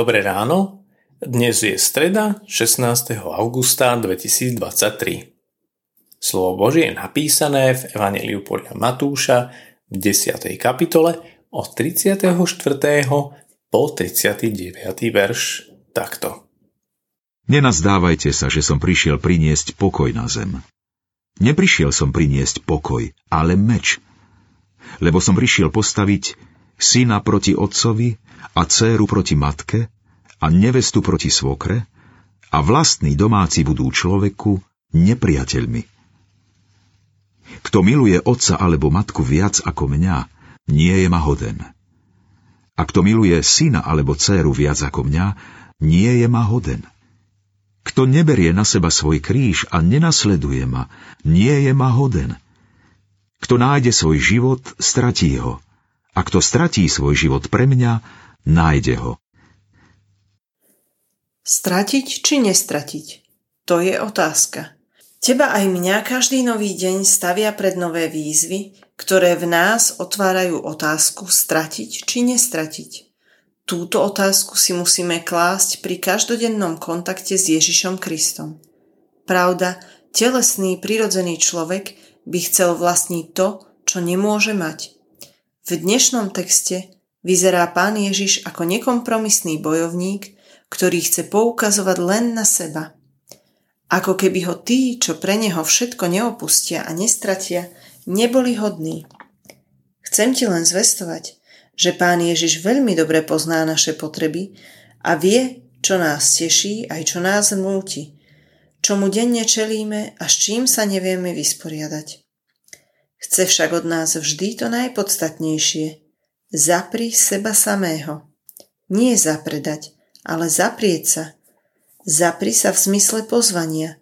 Dobré ráno, dnes je streda 16. augusta 2023. Slovo Božie je napísané v Evangeliu podľa Matúša v 10. kapitole od 34. po 39. verš takto. Nenazdávajte sa, že som prišiel priniesť pokoj na zem. Neprišiel som priniesť pokoj, ale meč. Lebo som prišiel postaviť syna proti otcovi a dceru proti matke a nevestu proti svokre a vlastní domáci budú človeku nepriateľmi. Kto miluje otca alebo matku viac ako mňa, nie je ma hoden. A kto miluje syna alebo dceru viac ako mňa, nie je ma hoden. Kto neberie na seba svoj kríž a nenasleduje ma, nie je ma hoden. Kto nájde svoj život, stratí ho. A kto stratí svoj život pre mňa, nájde ho. Stratiť či nestratiť? To je otázka. Teba aj mňa každý nový deň stavia pred nové výzvy, ktoré v nás otvárajú otázku stratiť či nestratiť. Túto otázku si musíme klásť pri každodennom kontakte s Ježišom Kristom. Pravda, telesný, prirodzený človek by chcel vlastniť to, čo nemôže mať. V dnešnom texte vyzerá pán Ježiš ako nekompromisný bojovník, ktorý chce poukazovať len na seba. Ako keby ho tí, čo pre neho všetko neopustia a nestratia, neboli hodní. Chcem ti len zvestovať, že pán Ježiš veľmi dobre pozná naše potreby a vie, čo nás teší aj čo nás múti, čo mu denne čelíme a s čím sa nevieme vysporiadať. Chce však od nás vždy to najpodstatnejšie. Zapri seba samého. Nie zapredať, ale zaprieť sa. Zapri sa v zmysle pozvania.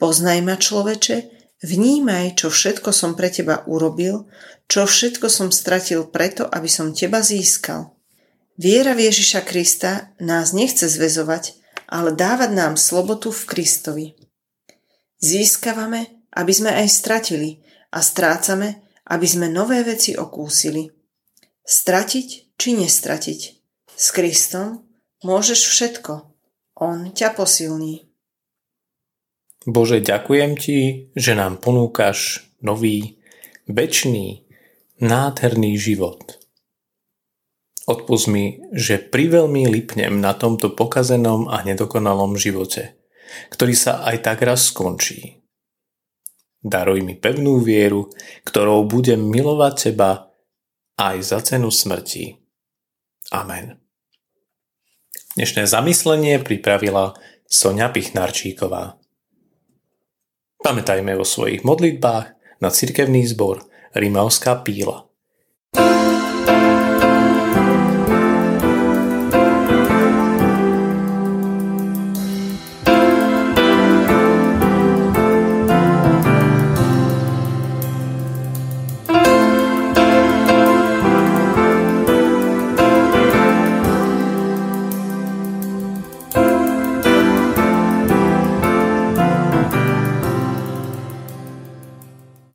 Poznaj ma človeče, vnímaj, čo všetko som pre teba urobil, čo všetko som stratil preto, aby som teba získal. Viera v Ježiša Krista nás nechce zväzovať, ale dávať nám slobotu v Kristovi. Získavame, aby sme aj stratili – a strácame, aby sme nové veci okúsili. Stratiť či nestratiť. S Kristom môžeš všetko. On ťa posilní. Bože, ďakujem Ti, že nám ponúkaš nový, večný, nádherný život. Odpust mi, že priveľmi lipnem na tomto pokazenom a nedokonalom živote, ktorý sa aj tak raz skončí. Daruj mi pevnú vieru, ktorou budem milovať Teba aj za cenu smrti. Amen. Dnešné zamyslenie pripravila Sonia Pichnarčíková. Pamätajme vo svojich modlitbách na cirkevný zbor Rimavská píla. thank you